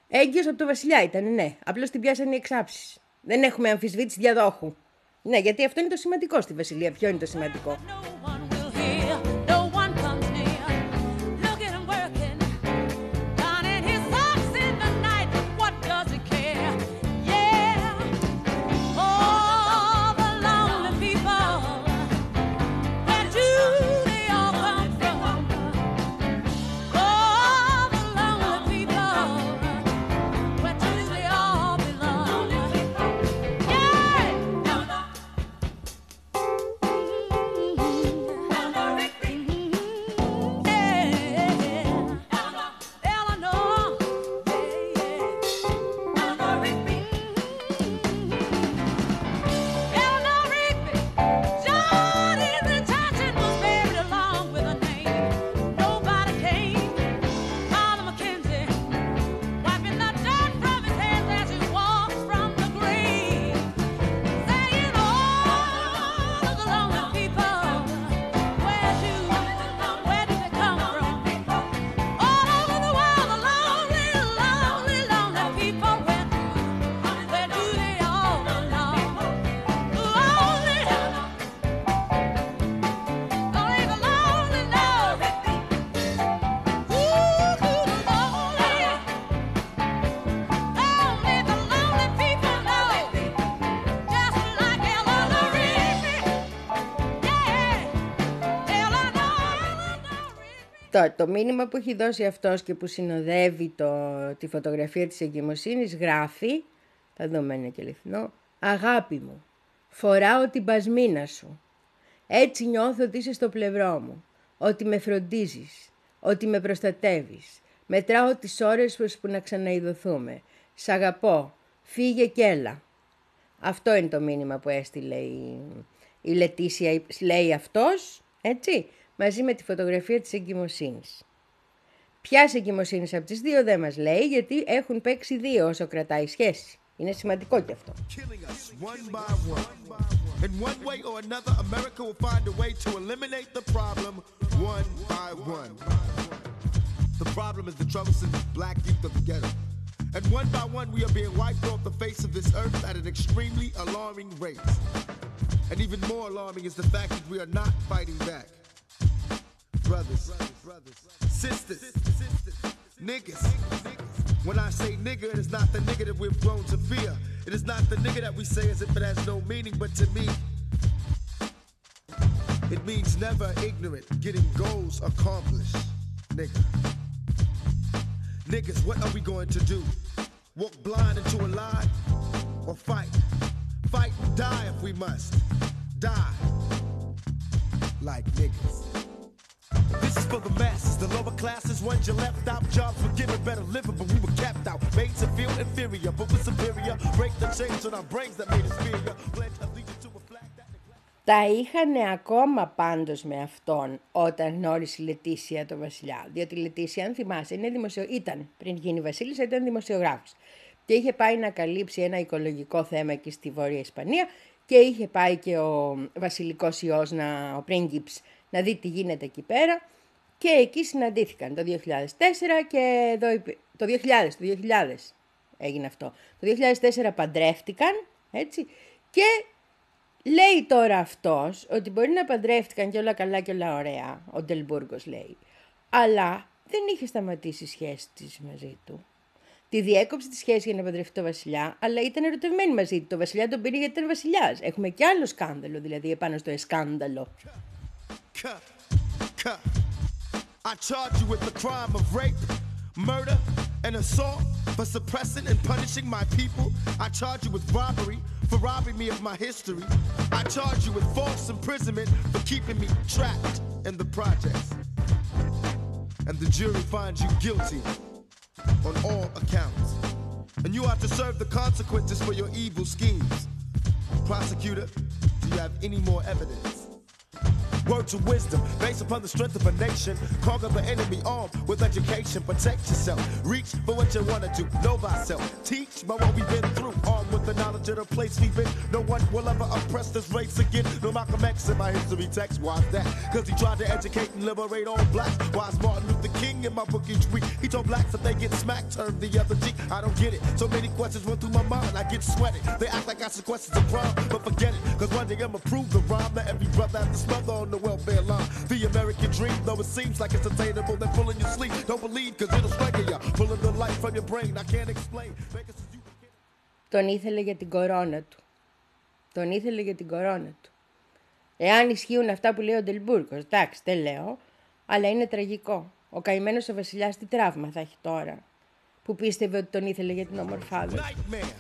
Έγκυος από το βασιλιά ήταν, ναι. Απλώς την πιάσανε οι εξάψεις. Δεν έχουμε αμφισβήτηση διαδόχου. Ναι, γιατί αυτό είναι το σημαντικό στη Βασιλεία. Ποιο είναι το σημαντικό; Rigby. Τώρα, το μήνυμα που έχει δώσει αυτός και που συνοδεύει το, τη φωτογραφία της εγκυμοσύνης γράφει, θα δούμε αν είναι και αληθινό, «Αγάπη μου, φοράω την πασμίνα σου. Έτσι νιώθω ότι είσαι στο πλευρό μου, ότι με φροντίζεις, ότι με προστατεύεις. Μετράω τις ώρες που, που να ξαναειδωθούμε. Σ' αγαπώ, φύγε κι έλα». Αυτό είναι το μήνυμα που έστειλε η, η Λετήσια, λέει αυτός, έτσι, μαζί με τη φωτογραφία της εγκυμοσύνης. Ποια εγκυμοσύνη από τις δύο δεν μας λέει, γιατί έχουν παίξει δύο όσο κρατάει η σχέση. Είναι σημαντικό και αυτό. killing us one by one. In one way or another, America will find a way to eliminate the problem one by one. The problem is the troublesome black youth of the ghetto. And one by one, we are being wiped off the face of this earth at an extremely alarming rate. And even more alarming is the fact that we are not fighting back. Niggas. When I say nigga, it is not the nigga that we've grown to fear. It is not the nigga that we say as if it has no meaning, but to me, it means never ignorant, getting goals accomplished. Nigga. Niggas, what are we going to do? Walk blind into a lie? Or fight? Fight and die if we must. Die. Like niggas. This is for the masses, the lower classes, ones you left out. Jobs were given better living, but we were kept out. Made to feel inferior, but we're superior. Break the chains on our brains that made us fear. Pledge allegiance to a flag that Τα είχαν ακόμα πάντως με αυτόν όταν γνώρισε η Λετήσια το βασιλιά. Διότι η Λετήσια, αν θυμάσαι, είναι δημοσιο... ήταν πριν γίνει βασίλισσα, ήταν δημοσιογράφος. Και είχε πάει να καλύψει ένα οικολογικό θέμα εκεί στη Βόρεια Ισπανία και είχε πάει και ο βασιλικός ιός, να, ο πρίγκιπς, να δει τι γίνεται εκεί πέρα. Και εκεί συναντήθηκαν το 2004 και εδώ, είπε- το 2000, το 2000 έγινε αυτό. Το 2004 παντρεύτηκαν, έτσι, και Λέει τώρα αυτός ότι μπορεί να παντρεύτηκαν και όλα καλά και όλα ωραία, ο Ντελμπούργος λέει. Αλλά δεν είχε σταματήσει η σχέση της μαζί του. Τη διέκοψε τη σχέση για να παντρευτεί το βασιλιά, αλλά ήταν ερωτευμένη μαζί του. Το βασιλιά τον πήρε γιατί ήταν βασιλιάς. Έχουμε και άλλο σκάνδαλο, δηλαδή επάνω στο εσκάνδαλο. Cut, cut. I charge you with the crime of rape, murder, and assault for suppressing and punishing my people. I charge you with robbery for robbing me of my history. I charge you with false imprisonment for keeping me trapped in the projects. And the jury finds you guilty on all accounts. And you are to serve the consequences for your evil schemes. Prosecutor, do you have any more evidence? Words of wisdom based upon the strength of a nation. Conquer the enemy armed with education. Protect yourself. Reach for what you want to do. Know thyself. Teach by what we've been through. Armed with the knowledge of the place we've been. No one will ever oppress this race again. No Malcolm X in my history text. Why's that? Because he tried to educate and liberate all blacks. Why's Martin Luther King in my book each week? He told blacks that they get smacked, turn the other cheek. I don't get it. So many questions went through my mind. I get sweaty. They act like I ask questions of crime. But forget it. Because one day I'ma prove the rhyme. That every brother has to smother on the welfare line. The American dream, though it seems like it's attainable, they're pulling your sleep. Don't believe, cause it'll strangle you. Pulling the life from your brain, I can't explain. Make it so you Τον ήθελε για την κορώνα του. Τον ήθελε για την κορώνα του. Εάν ισχύουν αυτά που λέει ο Ντελμπούργκο, εντάξει, δεν λέω, αλλά είναι τραγικό. Ο καημένο ο βασιλιά τι τραύμα θα έχει τώρα, που πίστευε ότι τον ήθελε για την ομορφάδα. του. nightmare.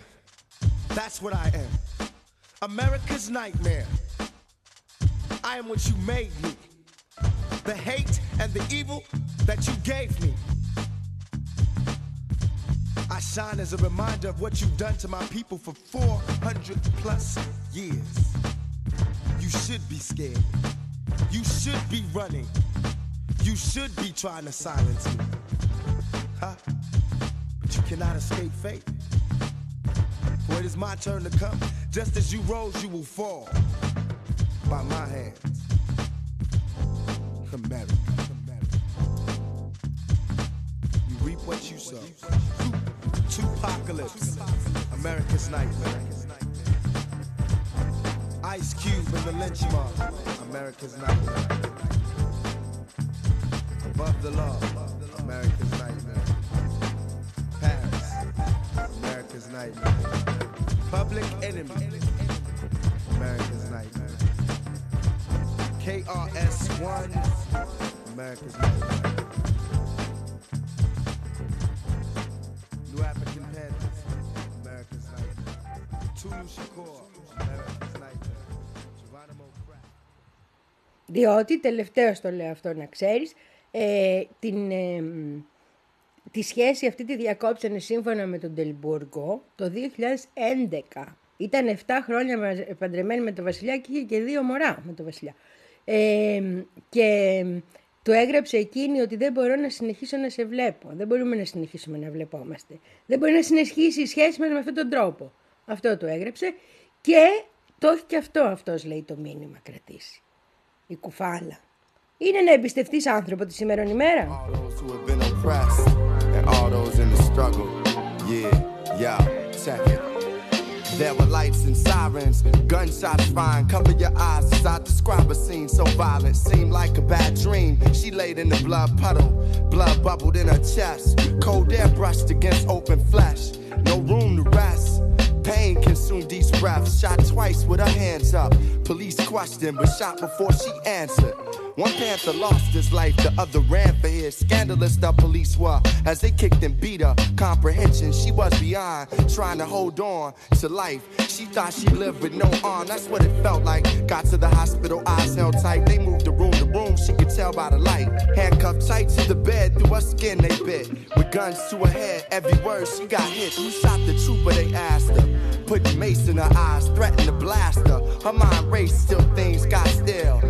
That's what I am. America's nightmare. I am what you made me. The hate and the evil that you gave me. I shine as a reminder of what you've done to my people for 400 plus years. You should be scared. You should be running. You should be trying to silence me. Huh? But you cannot escape fate. For it is my turn to come. Just as you rose, you will fall by my hands. America. You reap what you sow. Tupacalypse. America's nightmare. Ice Cube and the lynch mob. America's nightmare. Above the law. America's nightmare. Paris. America's nightmare. Public enemy. America's nightmare. KRS One. America's nightmare. New African Panthers. America's nightmare. Tulu Shakur. America's nightmare. Geronimo Crack. Διότι, τελευταίος το λέω αυτό να ξέρεις, ε, την, ε, μ, τη σχέση αυτή τη διακόψανε σύμφωνα με τον Τελμπούργο το 2011. Ήταν 7 χρόνια μαζε- παντρεμένη με τον Βασιλιά και είχε και δύο μωρά με τον Βασιλιά. Ε, και του έγραψε εκείνη ότι δεν μπορώ να συνεχίσω να σε βλέπω. Δεν μπορούμε να συνεχίσουμε να βλεπόμαστε. Δεν μπορεί να συνεχίσει η σχέση μας με αυτόν τον τρόπο. Αυτό του έγραψε και το έχει και αυτό αυτός λέει το μήνυμα κρατήσει. Η κουφάλα. Είναι να εμπιστευτείς άνθρωπο της σήμερον ημέρα. all those who have been oppressed and all those in the struggle. Yeah, yo, check it. There were lights and sirens, gunshots flying. Cover your eyes as I describe a scene so violent, seemed like a bad dream. She laid in the blood puddle, blood bubbled in her chest. Cold air brushed against open flesh, no room to rest. Pain consumed each breath. Shot twice with her hands up. Police questioned, but shot before she answered. One panther lost his life, the other ran for his. Scandalous the police were as they kicked and beat her. Comprehension, she was beyond, trying to hold on to life. She thought she lived with no arm, that's what it felt like. Got to the hospital, eyes held tight. They moved the room to room, she could tell by the light. Handcuffed tight to the bed, through her skin they bit. With guns to her head, every word she got hit. Who shot the trooper, they asked her. Put mace in her eyes, threatened to blast her. Her mind raced, still things got still.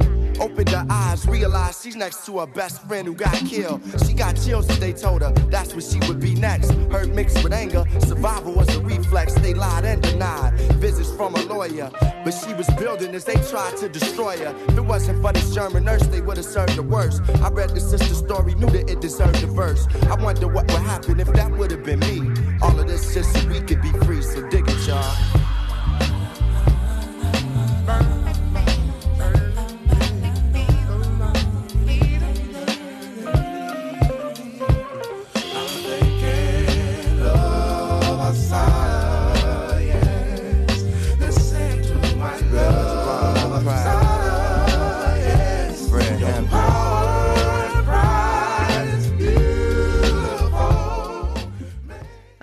Opened her eyes, realized she's next to her best friend who got killed. She got chills as they told her that's what she would be next. Hurt mixed with anger, survival was a reflex. They lied and denied visits from a lawyer. But she was building as they tried to destroy her. If it wasn't for this German nurse, they would have served the worst. I read the sister's story, knew that it deserved a verse. I wonder what would happen if that would have been me. All of this just so we could be free, so dig it, y'all.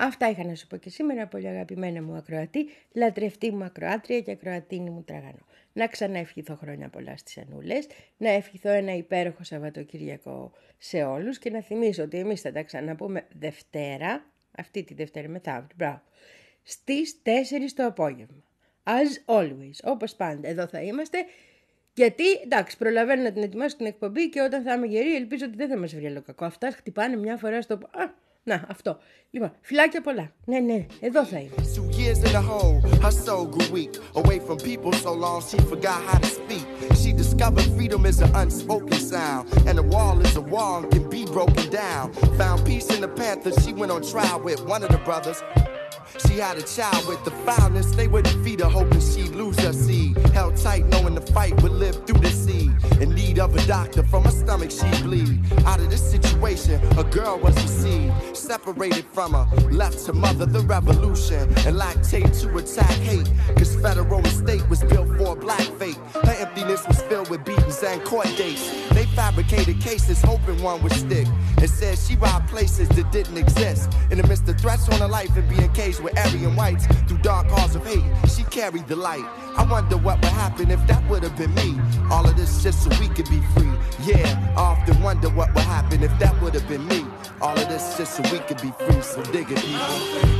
Αυτά είχα να σου πω και σήμερα, πολύ αγαπημένα μου ακροατή, λατρευτή μου ακροάτρια και ακροατίνη μου τραγανό. Να ξαναευχηθώ χρόνια πολλά στις Ανούλες, να ευχηθώ ένα υπέροχο Σαββατοκύριακο σε όλους και να θυμίσω ότι εμείς θα τα ξαναπούμε Δευτέρα, αυτή τη Δευτέρα μεθαύριο, μπράβο, στις 4 το απόγευμα. As always, όπως πάντα, εδώ θα είμαστε. Γιατί, εντάξει, προλαβαίνω να την ετοιμάσω την εκπομπή και όταν θα είμαι γερή, ελπίζω ότι δεν θα μας βρει άλλο κακό. Αυτά χτυπάνε μια φορά στο... Α, να, αυτό. Λοιπόν, φιλάκια πολλά. Ναι, ναι, εδώ θα είμαστε. Two years in the hole, her soul grew weak. Away from people so long, she forgot how to speak. She discovered freedom is an unspoken sound, and a wall is a wall and can be broken down. Found peace in the Panthers, she went on trial with one of the brothers. She had a child with the foulness. They wouldn't feed her, hoping she'd lose her seed. Held tight, knowing the fight would live through the seed. In need of a doctor, from her stomach she'd bleed. Out of this situation, a girl was received. Separated from her, left to mother the revolution. And lactate to attack hate. Cause federal estate was built for black fate. Her emptiness was filled with beatings and court dates. They fabricated cases, hoping one would stick. And said she robbed places that didn't exist. In the midst of threats on her life and being caged with Aryan whites through dark halls of hate, she carried the light. I wonder what would happen if that would have been me. All of this just so we could be free. Yeah, I often wonder what would happen if that would have been me. All of this just so we could be free. So dig it, people.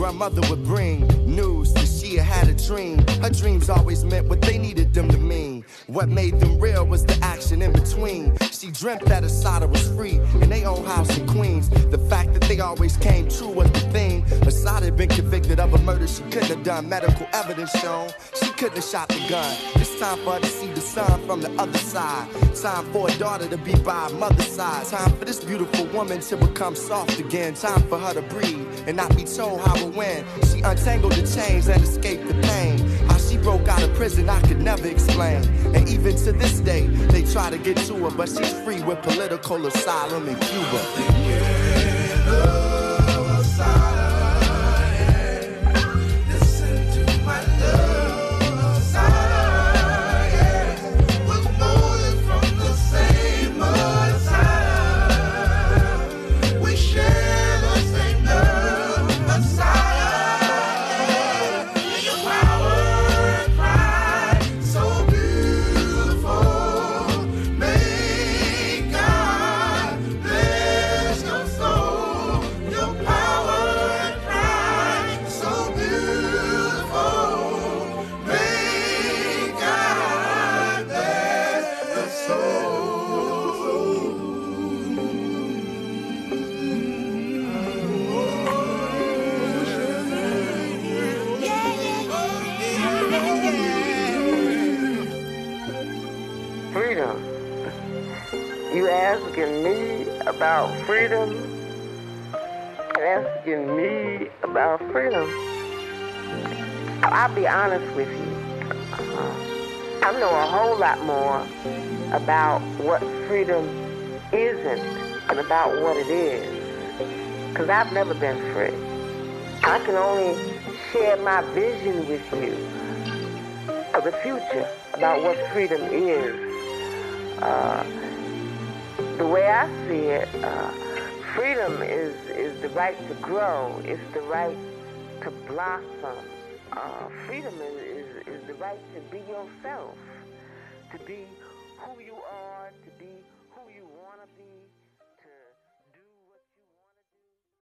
Grandmother would bring news that she had a dream. Her dreams always meant what they needed them to mean. What made them real was the action in between. She dreamt that Asada was free in their own house in Queens. The fact that they always came true was the thing. Asada had been convicted of a murder she couldn't have done. Medical evidence shown she couldn't have shot the gun. It's time for her to see the sun from the other side. Time for a daughter to be by her mother's side. Time for this beautiful woman to become soft again. Time for her to breathe and not be told how or when. She untangled the chains and escaped the pain. How she broke out of prison, I could never explain. And even to this day, they try to get to her, but she's free with political asylum in Cuba. Honest with you. Uh, I know a whole lot more about what freedom isn't and about what it is. Because I've never been free. I can only share my vision with you of the future about what freedom is. Uh, the way I see it, uh, freedom is, is the right to grow. It's the right to blossom. Uh, freedom is, is, is the right to be yourself, to be who you are,